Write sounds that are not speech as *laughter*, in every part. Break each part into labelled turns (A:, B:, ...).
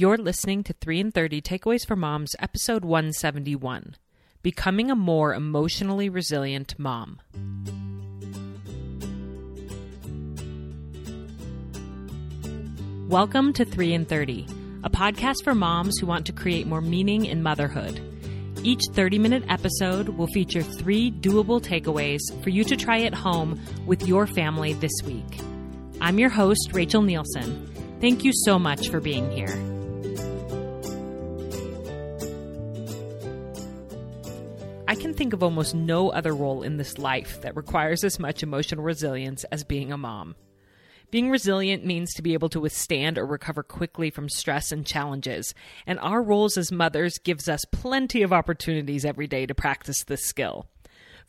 A: You're listening to 3 and 30 Takeaways for Moms, episode 171 Becoming a More Emotionally Resilient Mom. Welcome to 3 and 30, a podcast for moms who want to create more meaning in motherhood. Each 30 minute episode will feature three doable takeaways for you to try at home with your family this week. I'm your host, Rachel Nielson. Thank you so much for being here. I can think of almost no other role in this life that requires as much emotional resilience as being a mom. Being resilient means to be able to withstand or recover quickly from stress and challenges, and our roles as mothers gives us plenty of opportunities every day to practice this skill.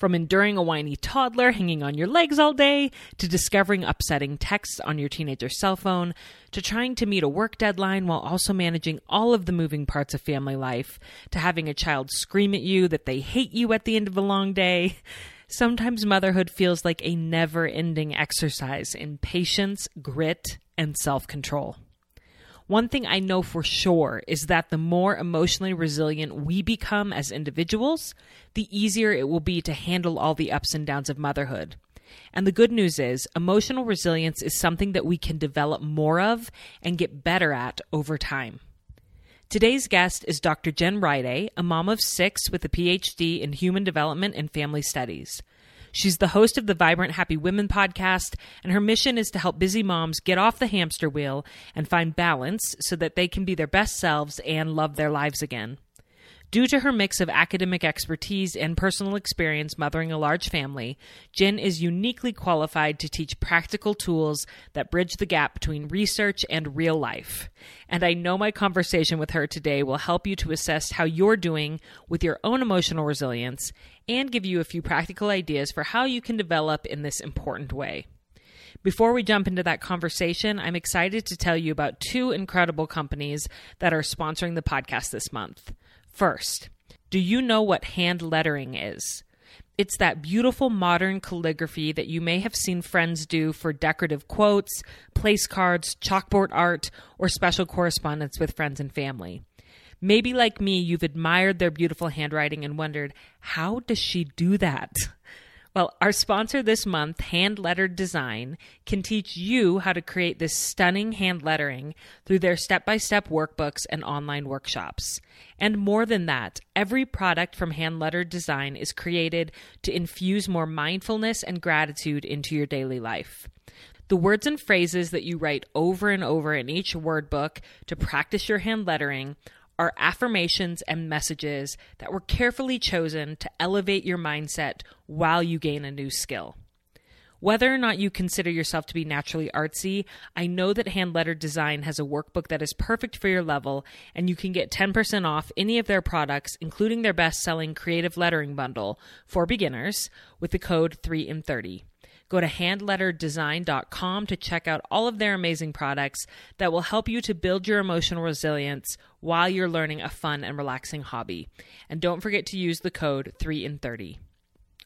A: From enduring a whiny toddler hanging on your legs all day, to discovering upsetting texts on your teenager's cell phone, to trying to meet a work deadline while also managing all of the moving parts of family life, to having a child scream at you that they hate you at the end of a long day. Sometimes motherhood feels like a never ending exercise in patience, grit, and self control. One thing I know for sure is that the more emotionally resilient we become as individuals, the easier it will be to handle all the ups and downs of motherhood. And the good news is, emotional resilience is something that we can develop more of and get better at over time. Today's guest is Dr. Jen Riday, a mom of six with a PhD in human development and family studies. She's the host of the Vibrant Happy Women podcast, and her mission is to help busy moms get off the hamster wheel and find balance so that they can be their best selves and love their lives again. Due to her mix of academic expertise and personal experience mothering a large family, Jen is uniquely qualified to teach practical tools that bridge the gap between research and real life. And I know my conversation with her today will help you to assess how you're doing with your own emotional resilience and give you a few practical ideas for how you can develop in this important way. Before we jump into that conversation, I'm excited to tell you about two incredible companies that are sponsoring the podcast this month. First, do you know what hand lettering is? It's that beautiful modern calligraphy that you may have seen friends do for decorative quotes, place cards, chalkboard art, or special correspondence with friends and family. Maybe, like me, you've admired their beautiful handwriting and wondered, how does she do that? Well, our sponsor this month, Hand Lettered Design, can teach you how to create this stunning hand lettering through their step by step workbooks and online workshops. And more than that, every product from Hand Lettered Design is created to infuse more mindfulness and gratitude into your daily life. The words and phrases that you write over and over in each word book to practice your hand lettering are affirmations and messages that were carefully chosen to elevate your mindset while you gain a new skill. Whether or not you consider yourself to be naturally artsy, I know that Hand Lettered Design has a workbook that is perfect for your level, and you can get 10% off any of their products, including their best selling creative lettering bundle for beginners, with the code 3 in 30 Go to handletterdesign.com to check out all of their amazing products that will help you to build your emotional resilience while you're learning a fun and relaxing hobby. And don't forget to use the code 3 in 30.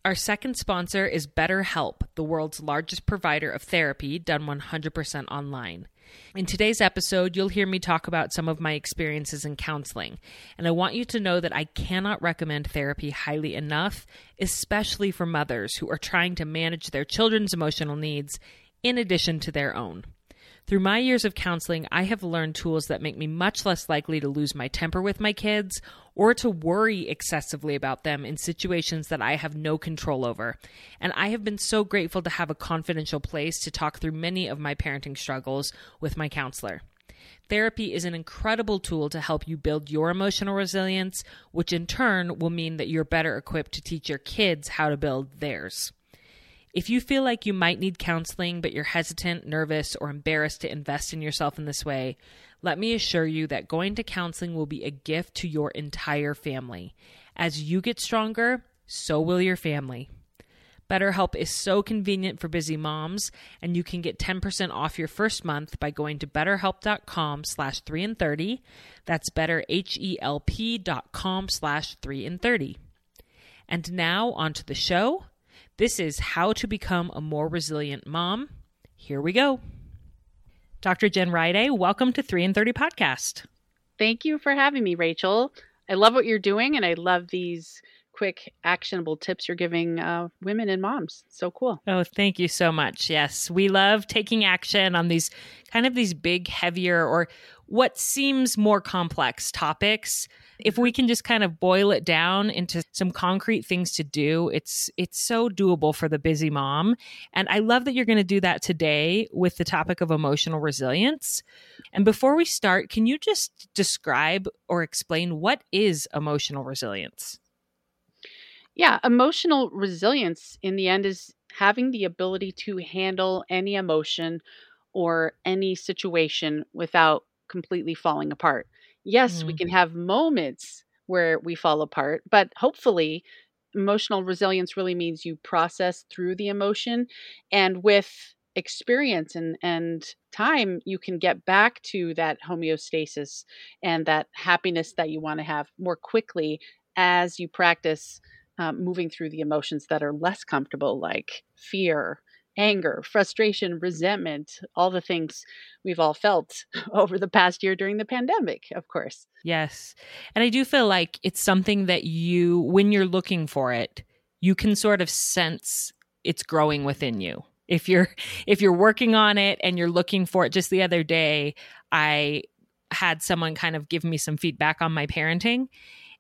A: Our second sponsor is BetterHelp, the world's largest provider of therapy done 100% online. In today's episode, you'll hear me talk about some of my experiences in counseling, and I want you to know that I cannot recommend therapy highly enough, especially for mothers who are trying to manage their children's emotional needs in addition to their own. Through my years of counseling, I have learned tools that make me much less likely to lose my temper with my kids or to worry excessively about them in situations that I have no control over. And I have been so grateful to have a confidential place to talk through many of my parenting struggles with my counselor. Therapy is an incredible tool to help you build your emotional resilience, which in turn will mean that you're better equipped to teach your kids how to build theirs. If you feel like you might need counseling, but you're hesitant, nervous, or embarrassed to invest in yourself in this way, let me assure you that going to counseling will be a gift to your entire family. As you get stronger, so will your family. BetterHelp is so convenient for busy moms, and you can get 10% off your first month by going to betterhelp.com slash 3 and 30. That's betterhelp.com slash 3 and 30. And now on to the show. This is How to Become a More Resilient Mom. Here we go. Dr. Jen Riday, welcome to 3 and 30 podcast.
B: Thank you for having me, Rachel. I love what you're doing, and I love these quick, actionable tips you're giving uh, women and moms. So cool.
A: Oh, thank you so much. Yes, we love taking action on these kind of these big, heavier, or what seems more complex topics if we can just kind of boil it down into some concrete things to do it's it's so doable for the busy mom. And i love that you're going to do that today with the topic of emotional resilience. And before we start can you just describe or explain what is emotional resilience?
B: Yeah emotional resilience in the end is having the ability to handle any emotion or any situation without completely falling apart. Yes, we
A: Mm.
B: can have moments where we fall apart, but hopefully, emotional resilience really means you process through the emotion and with experience and and time you can get back to that homeostasis and that happiness that you want to have more quickly as you practice um, moving through the emotions that are less comfortable like fear anger frustration resentment all the things we've all felt *laughs* over the past year during the pandemic, of course.
A: Yes. And I do feel like it's something that you, when you're looking for it, you can sort of sense it's growing within you. If you're *laughs* if you're working on it and you're looking for it just the other day, I had someone kind of give me some feedback on my parenting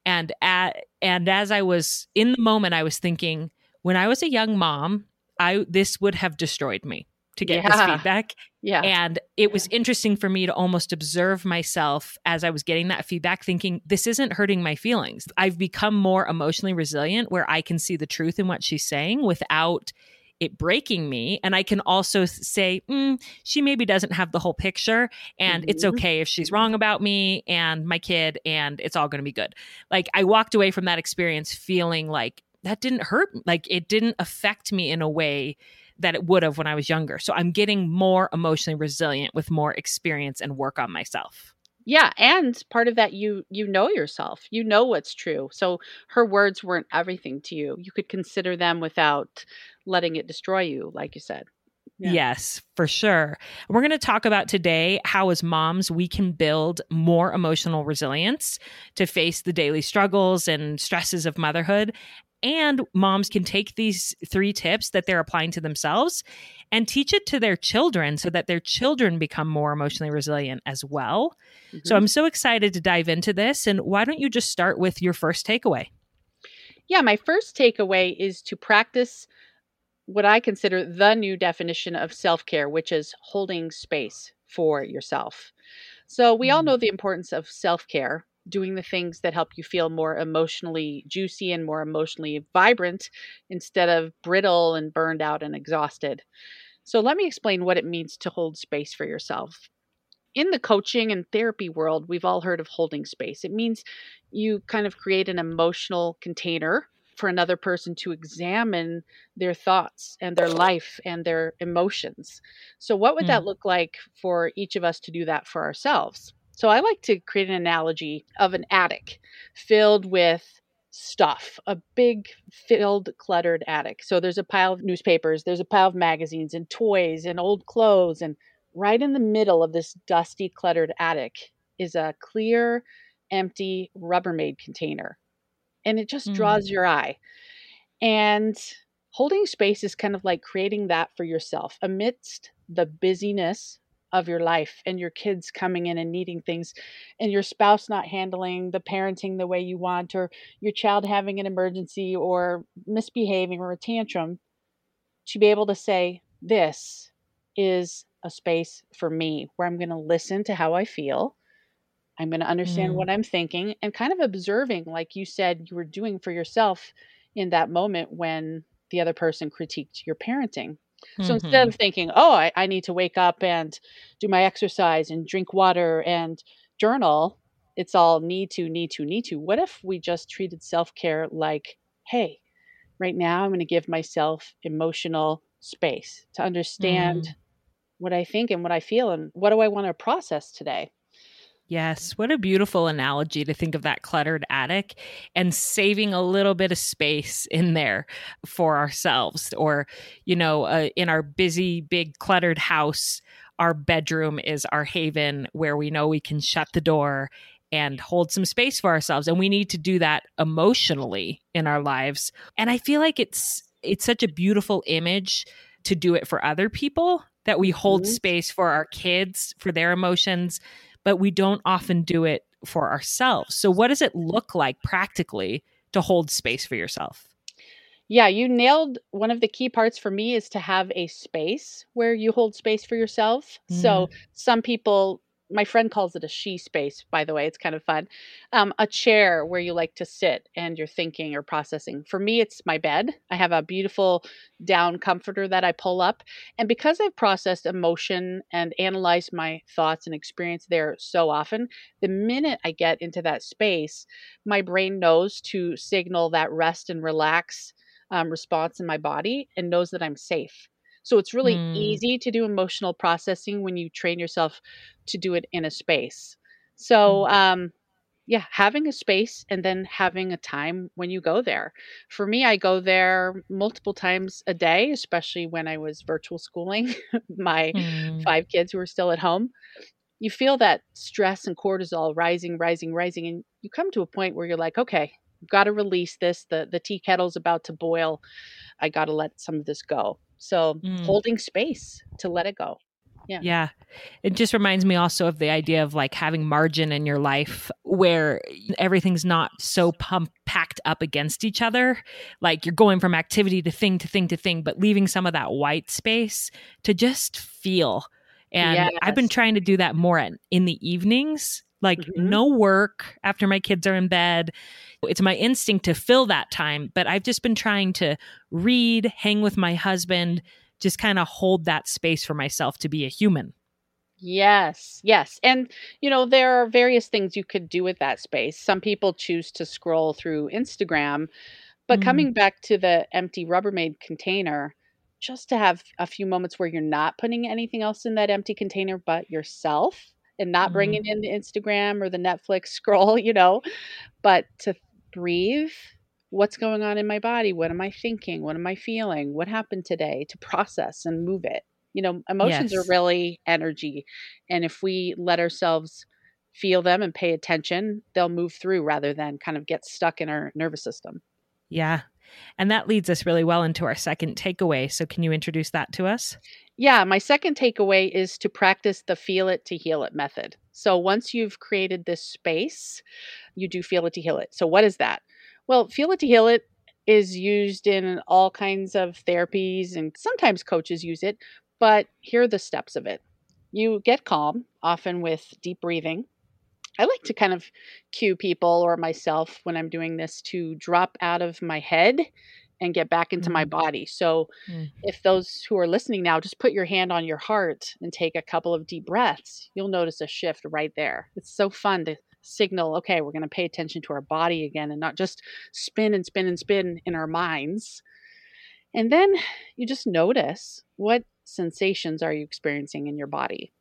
A: and at, and as I was in the moment I was thinking when I was a young mom, I this would have destroyed me to get this feedback
B: Yeah.
A: and it was interesting for me to almost observe myself as I was getting that feedback, thinking, this isn't hurting my feelings. I've become more emotionally resilient where I can see the truth in what she's saying without it breaking me. And I can also say, mm, she maybe doesn't have the whole picture. And it's
B: Mhm.
A: okay if she's wrong about me and my kid, and it's all going to be good. Like I walked away from that experience feeling like that didn't hurt, like it didn't affect me in a way that it would have when I was younger. So I'm getting more emotionally resilient with more experience and work on myself.
B: yeah, and part of that you you know yourself. You know what's true. So her words weren't everything to you. You could consider them without letting it destroy you, like you said. Yeah.
A: Yes, for sure. We're going to talk about today how, as moms, we can build more emotional resilience to face the daily struggles and stresses of motherhood. And moms can take these three tips that they're applying to themselves and teach it to their children so that their children become more emotionally resilient as well. So
B: Mhm.
A: I'm so excited to dive into this. And why don't you just start with your first takeaway?
B: Yeah, my first takeaway is to practice what I consider the new definition of self care, which is holding space for yourself. So, we all
A: Mm.
B: know the importance of self care, doing the things that help you feel more emotionally juicy and more emotionally vibrant instead of brittle and burned out and exhausted. So, let me explain what it means to hold space for yourself in the coaching and therapy world, we've all heard of holding space. It means you kind of create an emotional container for another person to examine their thoughts and their life and their emotions. So, what would
A: Hmm.
B: that look like for each of us to do that for ourselves? So, I like to create an analogy of an attic filled with stuff, a big, filled, cluttered attic. So, there's a pile of newspapers, there's a pile of magazines and toys and old clothes and right in the middle of this dusty, cluttered attic is a clear, empty Rubbermaid container. And it just
A: Mm.
B: draws your eye. And holding space is kind of like creating that for yourself amidst the busyness of your life and your kids coming in and needing things and your spouse not handling the parenting the way you want or your child having an emergency or misbehaving or a tantrum to be able to say this is a space for me where I'm going to listen to how I feel. I'm going to understand
A: Mm.
B: what I'm thinking and kind of observing, like you said, you were doing for yourself in that moment when the other person critiqued your parenting. So instead
A: Mhm.
B: of thinking, oh, I, I need to wake up and do my exercise and drink water and journal, it's all need to, need to, need to. What if we just treated self care like, hey, right now I'm going to give myself emotional space to understand
A: Mm.
B: what I think and what I feel and what do I want to process today.
A: Yes, what a beautiful analogy to think of that cluttered attic and saving a little bit of space in there for ourselves. Or, you know, uh, in our busy, big, cluttered house, our bedroom is our haven where we know we can shut the door and hold some space for ourselves and we need to do that emotionally in our lives and i feel like it's it's such a beautiful image to do it for other people that we hold mm-hmm. space for our kids for their emotions but we don't often do it for ourselves so what does it look like practically to hold space for yourself
B: yeah, you nailed one of the key parts for me is to have a space where you hold space for yourself. Mm. So some people my friend calls it a she space by the way it's kind of fun um, a chair where you like to sit and you're thinking or processing. For me it's my bed. I have a beautiful down comforter that i pull up and because i've processed emotion and analyzed my thoughts and experience there so often the minute i get into that space my brain knows to signal that rest and relax um, response in my body and knows that i'm safe so it's really mm. easy to do emotional processing when you train yourself to do it in a space. So, mm. um, yeah, having a space and then having a time when you go there. For me, I go there multiple times a day, especially when I was virtual schooling *laughs* my mm. five kids who are still at home. You feel that stress and cortisol rising, rising, rising, and you come to a point where you're like, okay, I've got to release this. The the tea kettle's about to boil. I got to let some of this go. So mm. holding space to let it go. Yeah.
A: Yeah. It just reminds me also of the idea of like having margin in your life where everything's not so pump packed up against each other. Like you're going from activity to thing to thing to thing, but leaving some of that white space to just feel. And yes. I've been trying to do that more at, in the evenings like mm-hmm. no work after my kids are in bed. It's my instinct to fill that time, but I've just been trying to read, hang with my husband, just kind of hold that space for myself to be a human.
B: Yes, yes. And, you know, there are various things you could do with that space. Some people choose to scroll through Instagram, but mm. coming back to the empty Rubbermaid container, just to have a few moments where you're not putting anything else in that empty container but yourself and not bringing mm-hmm. in the Instagram or the Netflix *laughs* scroll, you know, but to breathe. What's going on in my body? What am I thinking? What am I feeling? What happened today? To process and move it. You know, emotions yes. are really energy. And if we let ourselves feel them and pay attention, they'll move through rather than kind of get stuck in our nervous system.
A: Yeah. And that leads us really well into our second takeaway. So, can you introduce that to us?
B: Yeah, my second takeaway is to practice the feel it to heal it method. So once you've created this space, you do feel it to heal it. So what is that? Well, feel it to heal it is used in all kinds of therapies and sometimes coaches use it, but here are the steps of it. You get calm, often with deep breathing. I like to kind of cue people or myself when I'm doing this to drop out of my head and get back into mm. my body. So, mm. if those who are listening now just put your hand on your heart and take a couple of deep breaths, you'll notice a shift right there. It's so fun to signal, okay, we're going to pay attention to our body again and not just spin and spin and spin in our minds. And then you just notice what sensations are you experiencing in your body?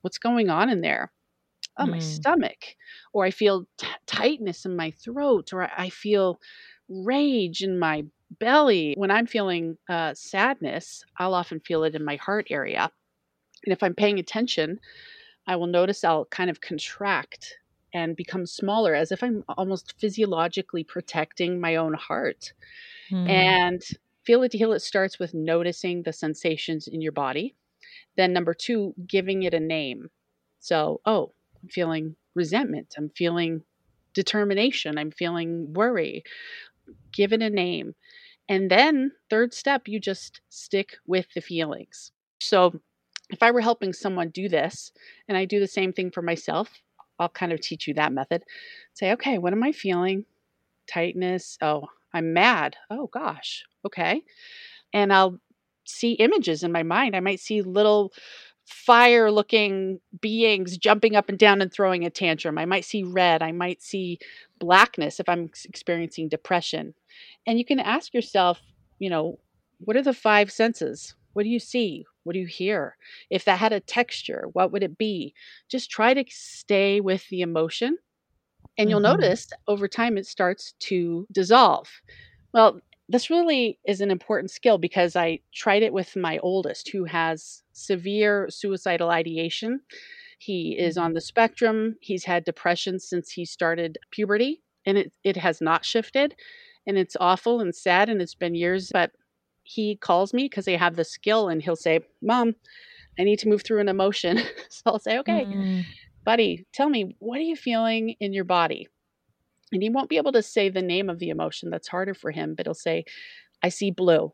B: What's going on in there? Oh, mm. my stomach. Or I feel t- tightness in my throat, or I feel rage in my belly, when I'm feeling uh, sadness, I'll often feel it in my heart area. And if I'm paying attention, I will notice I'll kind of contract and become smaller as if I'm almost physiologically protecting my own heart. Mm. And feel it to heal it starts with noticing the sensations in your body. Then, number two, giving it a name. So, oh, I'm feeling resentment. I'm feeling determination. I'm feeling worry give it a name. And then, third step, you just stick with the feelings. So, if I were helping someone do this, and I do the same thing for myself, I'll kind of teach you that method. Say, okay, what am I feeling? Tightness. Oh, I'm mad. Oh, gosh. Okay. And I'll see images in my mind. I might see little fire looking beings jumping up and down and throwing a tantrum. I might see red. I might see blackness if I'm experiencing depression. And you can ask yourself, you know, what are the five senses? What do you see? What do you hear? If that had a texture, what would it be? Just try to stay with the emotion. And you'll mm-hmm. notice over time it starts to dissolve. Well, this really is an important skill because I tried it with my oldest who has severe suicidal ideation. He is on the spectrum. He's had depression since he started puberty, and it, it has not shifted. And it's awful and sad, and it's been years. But he calls me because they have the skill, and he'll say, Mom, I need to move through an emotion. *laughs* so I'll say, Okay, mm. buddy, tell me, what are you feeling in your body? And he won't be able to say the name of the emotion. That's harder for him, but he'll say, I see blue.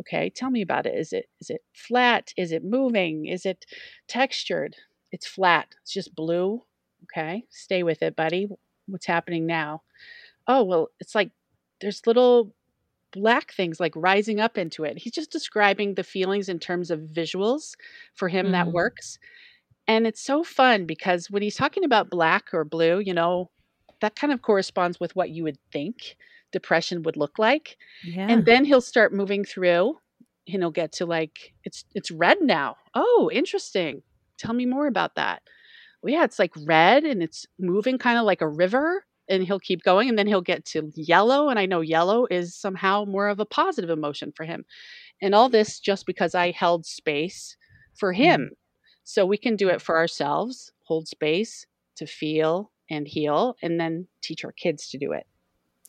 B: Okay, tell me about it. Is it is it flat? Is it moving? Is it textured? It's flat. It's just blue. Okay, stay with it, buddy. What's happening now? Oh, well, it's like there's little black things like rising up into it. He's just describing the feelings in terms of visuals. For him, mm-hmm. that works. And it's so fun because when he's talking about black or blue, you know, that kind of corresponds with what you would think depression would look like. Yeah. And then he'll start moving through and he'll get to like it's it's red now. Oh, interesting. Tell me more about that. Well, yeah, it's like red and it's moving kind of like a river and he'll keep going and then he'll get to yellow and I know yellow is somehow more of a positive emotion for him. And all this just because I held space for him. Mm. So we can do it for ourselves, hold space to feel and heal and then teach our kids to do it.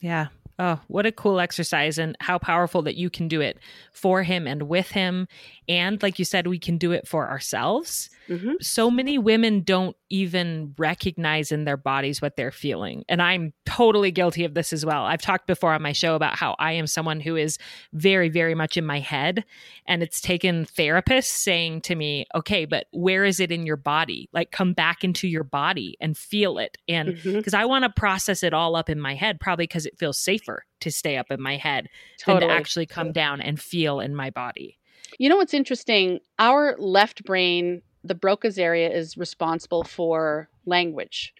A: Yeah. Oh, what a cool exercise and how powerful that you can do it for him and with him. And like you said, we can do it for ourselves. Mm-hmm. So many women don't even recognize in their bodies what they're feeling. And I'm totally guilty of this as well. I've talked before on my show about how I am someone who is very, very much in my head. And it's taken therapists saying to me, okay, but where is it in your body? Like come back into your body and feel it. And because mm-hmm. I want to process it all up in my head, probably because it feels safer to stay up in my head totally. than to actually come down and feel in my body.
B: You know what's interesting? Our left brain the Broca's area is responsible for language.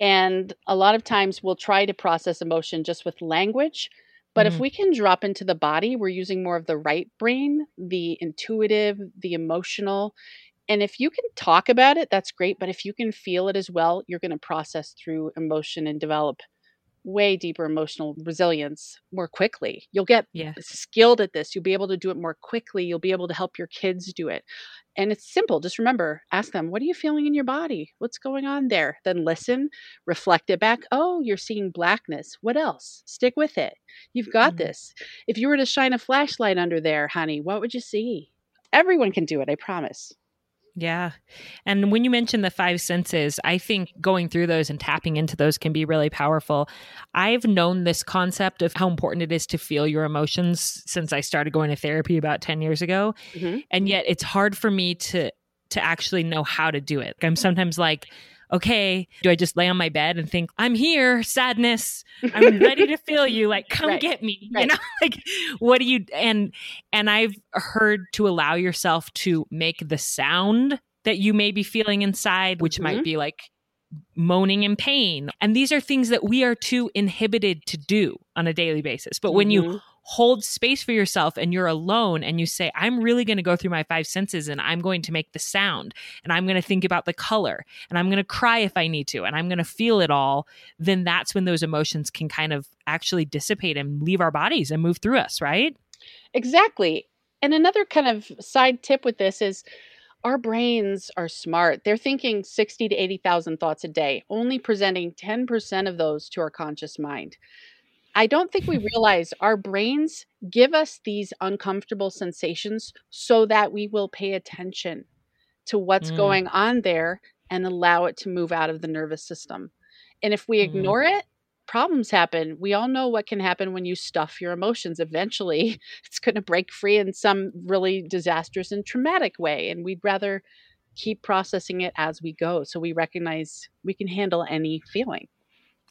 B: And a lot of times we'll try to process emotion just with language. But mm-hmm. if we can drop into the body, we're using more of the right brain, the intuitive, the emotional. And if you can talk about it, that's great. But if you can feel it as well, you're going to process through emotion and develop way deeper emotional resilience more quickly. You'll get yeah. skilled at this. You'll be able to do it more quickly. You'll be able to help your kids do it. And it's simple. Just remember, ask them, what are you feeling in your body? What's going on there? Then listen, reflect it back. Oh, you're seeing blackness. What else? Stick with it. You've got mm-hmm. this. If you were to shine a flashlight under there, honey, what would you see? Everyone can do it, I promise.
A: Yeah. And when you mention the five senses, I think going through those and tapping into those can be really powerful. I've known this concept of how important it is to feel your emotions since I started going to therapy about 10 years ago. Mm-hmm. And yet it's hard for me to to actually know how to do it. I'm sometimes like okay, do I just lay on my bed and think, I'm here, sadness, I'm ready to feel you, like come right. get me. Right. You know, *laughs* like what do you and and I've heard to allow yourself to make the sound that you may be feeling inside, which mm-hmm. might be like moaning in pain. And these are things that we are too inhibited to do on a daily basis. But when mm-hmm. you hold space for yourself and you're alone and you say, I'm really going to go through my five senses and I'm going to make the sound and I'm going to think about the color and I'm going to cry if I need to and I'm going to feel it all, then that's when those emotions can kind of actually dissipate and leave our bodies and move through us, right?
B: Exactly. And another kind of side tip with this is our brains are smart. They're thinking 60 to 80,000 thoughts a day, only presenting 10% of those to our conscious mind. I don't think we realize our brains give us these uncomfortable sensations so that we will pay attention to what's mm. going on there and allow it to move out of the nervous system. And if we mm. ignore it, problems happen. We all know what can happen when you stuff your emotions. Eventually, *laughs* it's going to break free in some really disastrous and traumatic way. And we'd rather keep processing it as we go so we recognize we can handle any feeling.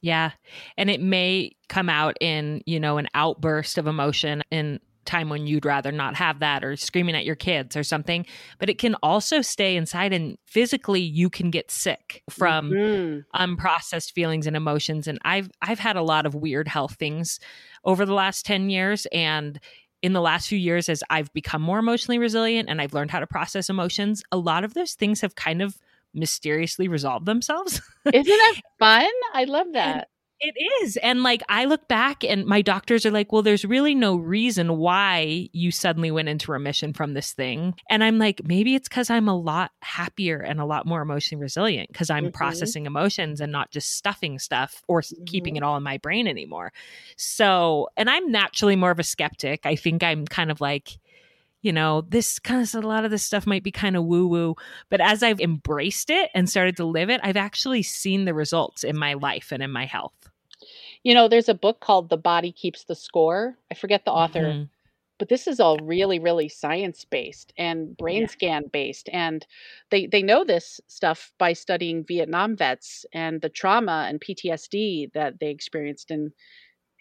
A: Yeah. And it may come out in, you know, an outburst of emotion in time when you'd rather not have that or screaming at your kids or something but it can also stay inside and physically you can get sick from mm-hmm. unprocessed feelings and emotions and I've I've had a lot of weird health things over the last 10 years and in the last few years as I've become more emotionally resilient and I've learned how to process emotions a lot of those things have kind of mysteriously resolve themselves. *laughs*
B: Isn't that fun? I love that.
A: It is. And like I look back and my doctors are like, well, there's really no reason why you suddenly went into remission from this thing. And I'm like, maybe it's because I'm a lot happier and a lot more emotionally resilient because I'm mm-hmm. processing emotions and not just stuffing stuff or mm-hmm. keeping it all in my brain anymore. So, and I'm naturally more of a skeptic. I think I'm kind of like, you know, this kind of a lot of this stuff might be kind of woo woo. But as I've embraced it and started to live it, I've actually seen the results in my life and in my health.
B: You know, there's a book called The Body Keeps the Score. I forget the author, mm-hmm. but this is all really, really science based and brain yeah. scan based. And they, they know this stuff by studying Vietnam vets and the trauma and PTSD that they experienced. And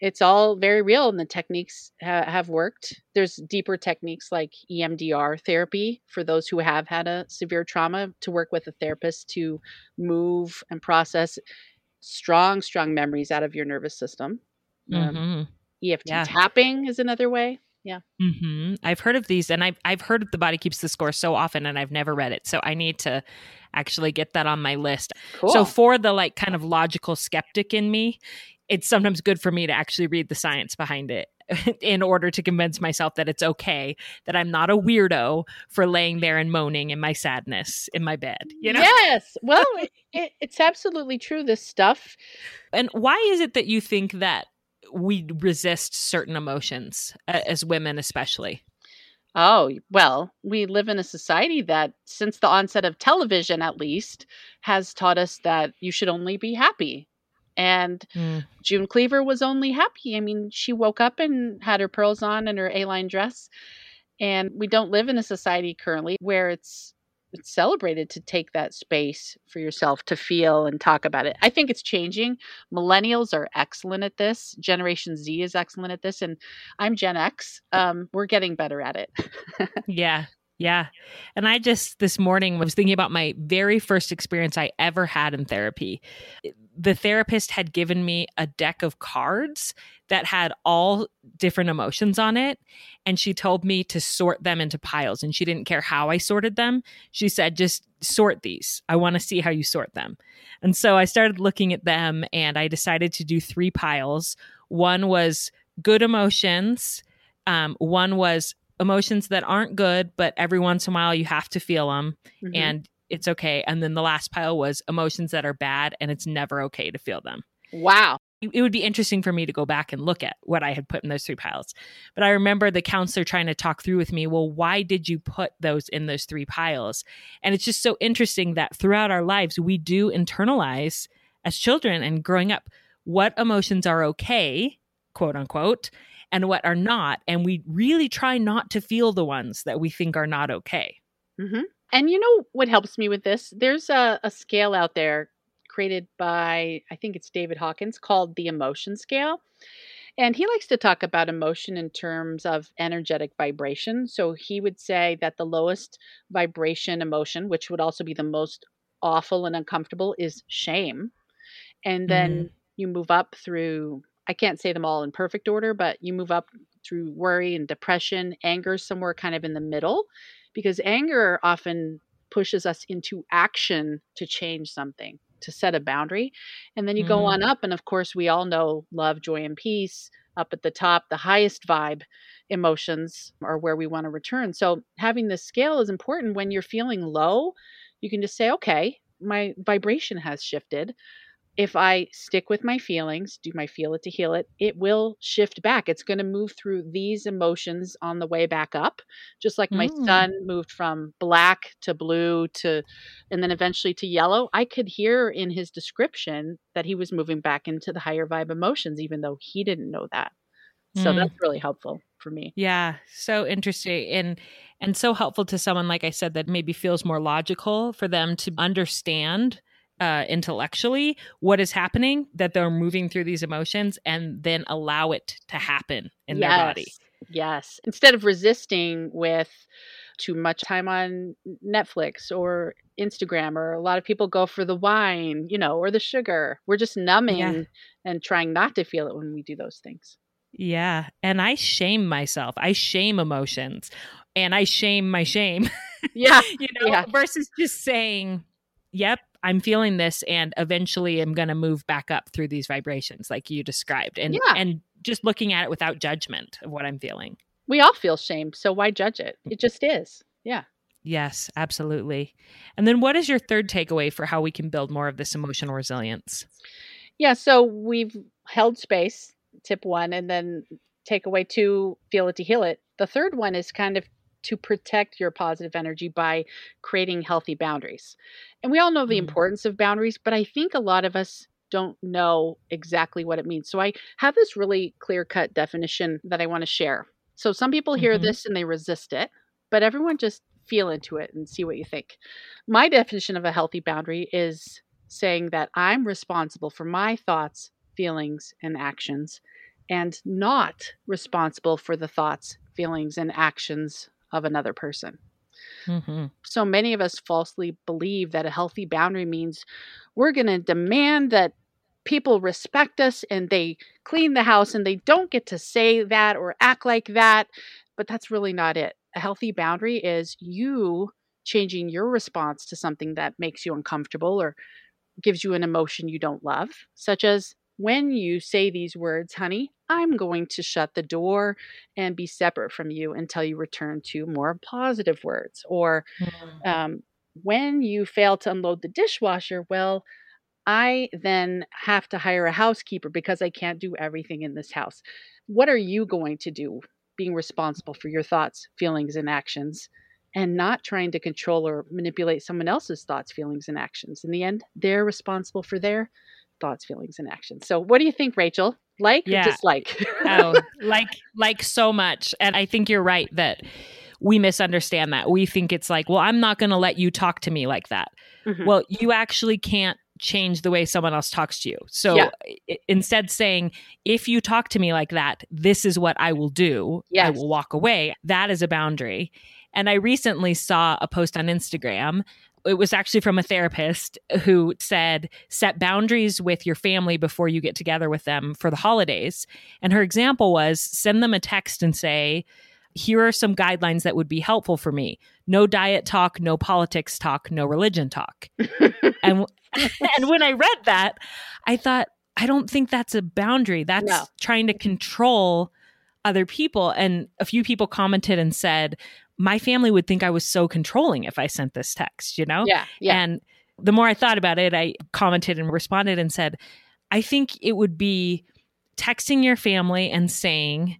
B: it's all very real and the techniques ha- have worked there's deeper techniques like emdr therapy for those who have had a severe trauma to work with a therapist to move and process strong strong memories out of your nervous system um, mm-hmm. eft yeah. tapping is another way yeah
A: mm-hmm. i've heard of these and I've, I've heard of the body keeps the score so often and i've never read it so i need to actually get that on my list cool. so for the like kind of logical skeptic in me it's sometimes good for me to actually read the science behind it *laughs* in order to convince myself that it's okay that I'm not a weirdo for laying there and moaning in my sadness in my bed. You know?
B: Yes. *laughs* Well, it, it's absolutely true. This stuff.
A: And why is it that you think that we resist certain emotions as women, especially?
B: Oh, well, we live in a society that, since the onset of television at least, has taught us that you should only be happy and mm. June Cleaver was only happy. I mean, she woke up and had her pearls on and her A-line dress. And we don't live in a society currently where it's it's celebrated to take that space for yourself to feel and talk about it. I think it's changing. Millennials are excellent at this. Generation Z is excellent at this, and I'm Gen X. Um, we're getting better at it. *laughs*
A: yeah, yeah. And I just this morning was thinking about my very first experience I ever had in therapy. The therapist had given me a deck of cards that had all different emotions on it. And she told me to sort them into piles. And she didn't care how I sorted them. She said, just sort these. I want to see how you sort them. And so I started looking at them and I decided to do three piles. One was good emotions. Um, one was emotions that aren't good, but every once in a while you have to feel them mm-hmm. and it's okay. And then the last pile was emotions that are bad and it's never okay to feel them.
B: Wow.
A: It would be interesting for me to go back and look at what I had put in those three piles. But I remember the counselor trying to talk through with me, well, why did you put those in those three piles? And it's just so interesting that throughout our lives, we do internalize as children and growing up what emotions are okay, quote unquote, and what are not. And we really try not to feel the ones that we think are not okay.
B: Mm-hmm. And you know what helps me with this? There's a, a scale out there created by, I think it's David Hawkins, called the emotion scale. And he likes to talk about emotion in terms of energetic vibration. So he would say that the lowest vibration emotion, which would also be the most awful and uncomfortable, is shame. And then mm. you move up through I can't say them all in perfect order, but you move up through worry and depression, anger somewhere kind of in the middle, because anger often pushes us into action to change something, to set a boundary. And then you mm. go on up. And of course, we all know love, joy, and peace up at the top, the highest vibe emotions are where we want to return. So having this scale is important when you're feeling low. You can just say, okay, my vibration has shifted if I stick with my feelings, do my feel it to heal it, it will shift back. It's going to move through these emotions on the way back up, just like my mm. son moved from black to blue to, and then eventually to yellow. I could hear in his description that he was moving back into the higher vibe emotions, even though he didn't know that. So mm. that's really helpful for me.
A: Yeah, so interesting and and so helpful to someone like I said that maybe feels more logical for them to understand uh, intellectually what is happening, that they're moving through these emotions, and then allow it to happen in yes. their body.
B: Yes. Instead of resisting with too much time on Netflix or Instagram, or a lot of people go for the wine, you know, or the sugar. We're just numbing yeah. and trying not to feel it when we do those things.
A: Yeah. And I shame myself. I shame emotions and I shame my shame. *laughs*
B: Yeah.
A: you know, yeah. versus just saying, yep, I'm feeling this and eventually I'm going to move back up through these vibrations like you described. And
B: Yeah.
A: and just looking at it without judgment of what I'm feeling.
B: We all feel shame, so why judge it? It just is. Yeah.
A: Yes, absolutely. And then what is your third takeaway for how we can build more of this emotional resilience?
B: Yeah, so we've held space, tip 1, and then takeaway 2, feel it to heal it. The third one is kind of to protect your positive energy by creating healthy boundaries. And we all know the
A: Mm.
B: importance of boundaries, but I think a lot of us don't know exactly what it means. So I have this really clear-cut definition that I want to share. So some people hear
A: Mhm.
B: this and they resist it, but everyone just feel into it and see what you think. My definition of a healthy boundary is saying that I'm responsible for my thoughts, feelings, and actions, and not responsible for the thoughts, feelings, and actions of another person.
A: hmm
B: So many of us falsely believe that a healthy boundary means we're going to demand that people respect us and they clean the house and they don't get to say that or act like that. But that's really not it. A healthy boundary is you changing your response to something that makes you uncomfortable or gives you an emotion you don't love, such as when you say these words, honey, I'm going to shut the door and be separate from you until you return to more positive words. Or um, when you fail to unload the dishwasher, well, I then have to hire a housekeeper because I can't do everything in this house. What are you going to do being responsible for your thoughts, feelings, and actions? And not trying to control or manipulate someone else's thoughts, feelings, and actions. In the end, they're responsible for their thoughts, feelings, and actions. So, what do you think, Rachel? Like
A: Yeah.
B: or dislike?
A: oh, *laughs* like like so much. And I think you're right that we misunderstand that. We think it's like, well, I'm not going to let you talk to me like that.
B: Mhm.
A: Well, you actually can't change the way someone else talks to you. So
B: Yeah.
A: i- instead saying, if you talk to me like that, this is what I will do. I will walk away. That is a boundary. And I recently saw a post on Instagram. It was actually from a therapist who said, set boundaries with your family before you get together with them for the holidays. And her example was send them a text and say, here are some guidelines that would be helpful for me. No diet talk, no politics talk, no religion talk. *laughs* and *laughs* and when I read that, I thought, I don't think that's a boundary. That's
B: No.
A: trying to control other people. And a few people commented and said, my family would think I was so controlling if I sent this text, you know?
B: yeah, yeah,
A: And the more I thought about it, I commented and responded and said, I think it would be texting your family and saying,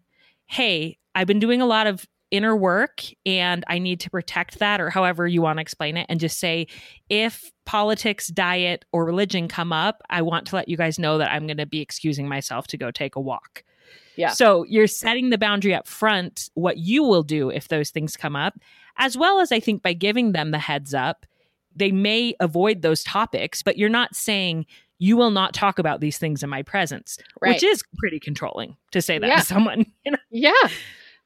A: Hey, I've been doing a lot of inner work and I need to protect that, or however you want to explain it, and just say, if politics, diet, or religion come up, I want to let you guys know that I'm going to be excusing myself to go take a walk.
B: Yeah.
A: So you're setting the boundary up front, what you will do if those things come up, as well as I think by giving them the heads up, they may avoid those topics, but you're not saying you will not talk about these things in my presence,
B: right.
A: which is pretty controlling to say that
B: Yeah.
A: to someone. *laughs* You know?
B: Yeah,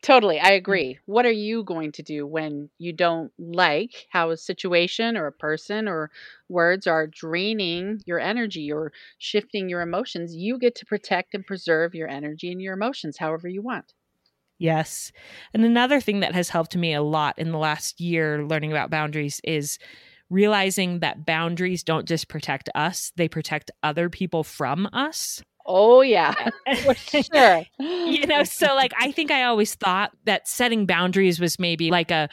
B: totally. I mm. agree. What are you going to do when you don't like how a situation or a person or words are draining your energy or shifting your emotions? You get to protect and preserve your energy and your emotions however you want.
A: Yes. And another thing that has helped me a lot in the last year learning about boundaries is realizing that boundaries don't just protect us, they protect other people from us.
B: Oh, yeah, *laughs* *laughs* sure.
A: you know so like i think i always thought that setting boundaries was maybe like a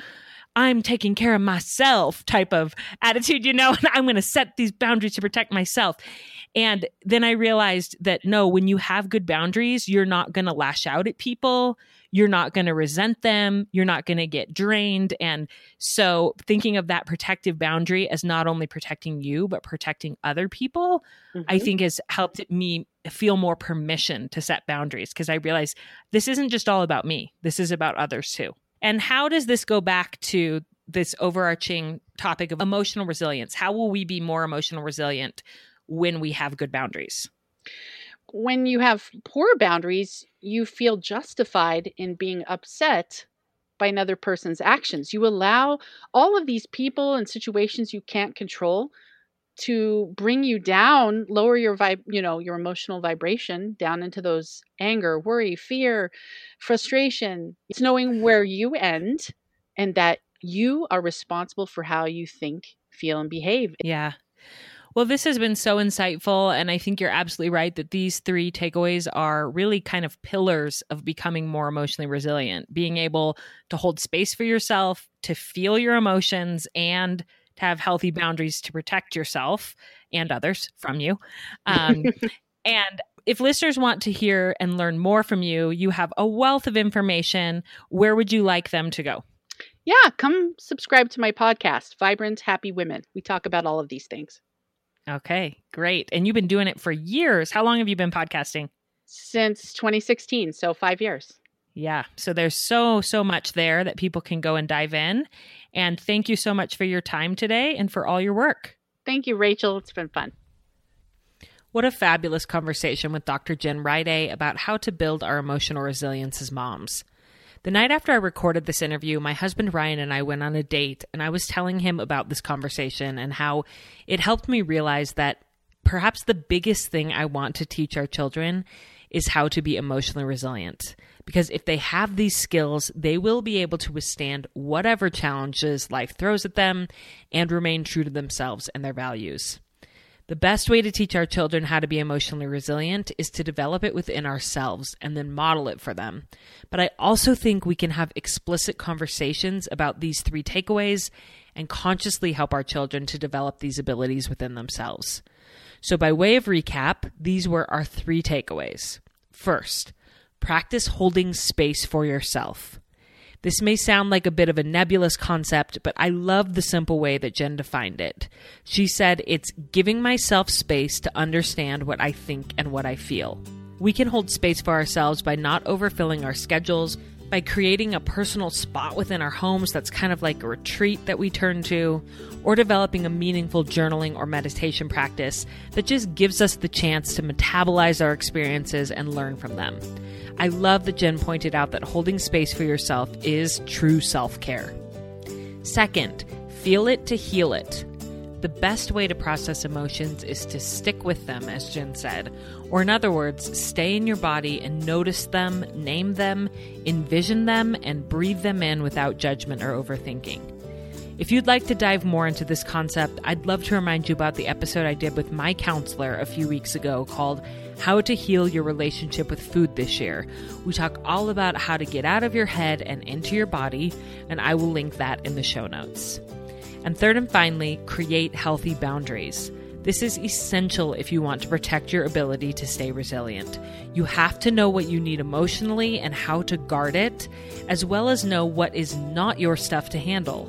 A: i'm taking care of myself type of attitude you know *laughs* and i'm going to set these boundaries to protect myself and then i realized that no when you have good boundaries you're not going to lash out at people you're not going to resent them you're not going to get drained and so thinking of that protective boundary as not only protecting you but protecting other people I
B: Mhm.
A: think has helped me feel more permission to set boundaries because I realize this isn't just all about me. This is about others too. And how does this go back to this overarching topic of emotional resilience? How will we be more emotional resilient when we have good boundaries?
B: when you have poor boundaries, you feel justified in being upset by another person's actions. You allow all of these people and situations you can't control to bring you down, lower your vibe, you know, your emotional vibration down into those anger, worry, fear, frustration. It's knowing *laughs* where you end and that you are responsible for how you think, feel and behave.
A: Yeah. Well, this has been so insightful. And I think you're absolutely right that these three takeaways are really kind of pillars of becoming more emotionally resilient being able to hold space for yourself, to feel your emotions, and have healthy boundaries to protect yourself and others from you. Um, *laughs* and if listeners want to hear and learn more from you, you have a wealth of information. Where would you like them to go?
B: Yeah, come subscribe to my podcast, Vibrant Happy Women. We talk about all of these things.
A: Okay, great. And you've been doing it for years. How long have you been podcasting?
B: Since 2016, so five years.
A: Yeah. So there's so, so much there that people can go and dive in. And thank you so much for your time today and for all your work.
B: Thank you, Rachel. It's been fun.
A: What a fabulous conversation with Dr. Jen Riday about how to build our emotional resilience as moms. The night after I recorded this interview, my husband Ryan and I went on a date, and I was telling him about this conversation and how it helped me realize that perhaps the biggest thing I want to teach our children is how to be emotionally resilient. Because if they have these skills, they will be able to withstand whatever challenges life throws at them and remain true to themselves and their values. The best way to teach our children how to be emotionally resilient is to develop it within ourselves and then model it for them. But I also think we can have explicit conversations about these three takeaways and consciously help our children to develop these abilities within themselves. So, by way of recap, these were our three takeaways. First, practice holding space for yourself. This may sound like a bit of a nebulous concept, but I love the simple way that Jen defined it. She said, It's giving myself space to understand what I think and what I feel. We can hold space for ourselves by not overfilling our schedules, by creating a personal spot within our homes that's kind of like a retreat that we turn to, or developing a meaningful journaling or meditation practice that just gives us the chance to metabolize our experiences and learn from them. I love that Jen pointed out that holding space for yourself is true self care. Second, feel it to heal it. The best way to process emotions is to stick with them, as Jen said. Or, in other words, stay in your body and notice them, name them, envision them, and breathe them in without judgment or overthinking. If you'd like to dive more into this concept, I'd love to remind you about the episode I did with my counselor a few weeks ago called how to Heal Your Relationship with Food This Year. We talk all about how to get out of your head and into your body, and I will link that in the show notes. And third and finally, create healthy boundaries. This is essential if you want to protect your ability to stay resilient. You have to know what you need emotionally and how to guard it, as well as know what is not your stuff to handle.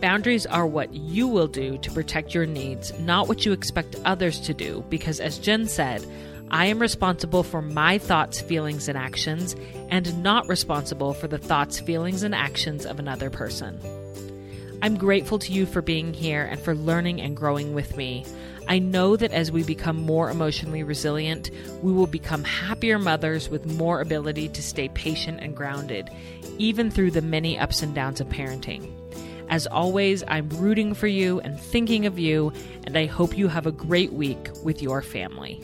A: Boundaries are what you will do to protect your needs, not what you expect others to do, because as Jen said, I am responsible for my thoughts, feelings, and actions, and not responsible for the thoughts, feelings, and actions of another person. I'm grateful to you for being here and for learning and growing with me. I know that as we become more emotionally resilient, we will become happier mothers with more ability to stay patient and grounded, even through the many ups and downs of parenting. As always, I'm rooting for you and thinking of you, and I hope you have a great week with your family.